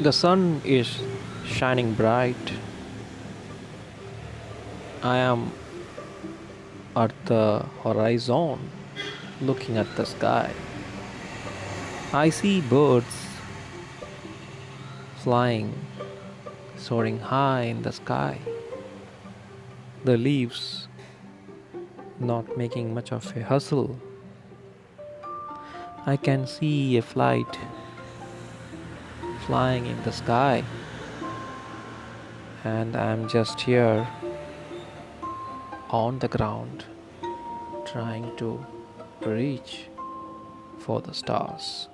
The sun is shining bright. I am at the horizon looking at the sky. I see birds flying, soaring high in the sky. The leaves not making much of a hustle. I can see a flight flying in the sky, and I'm just here on the ground trying to reach for the stars.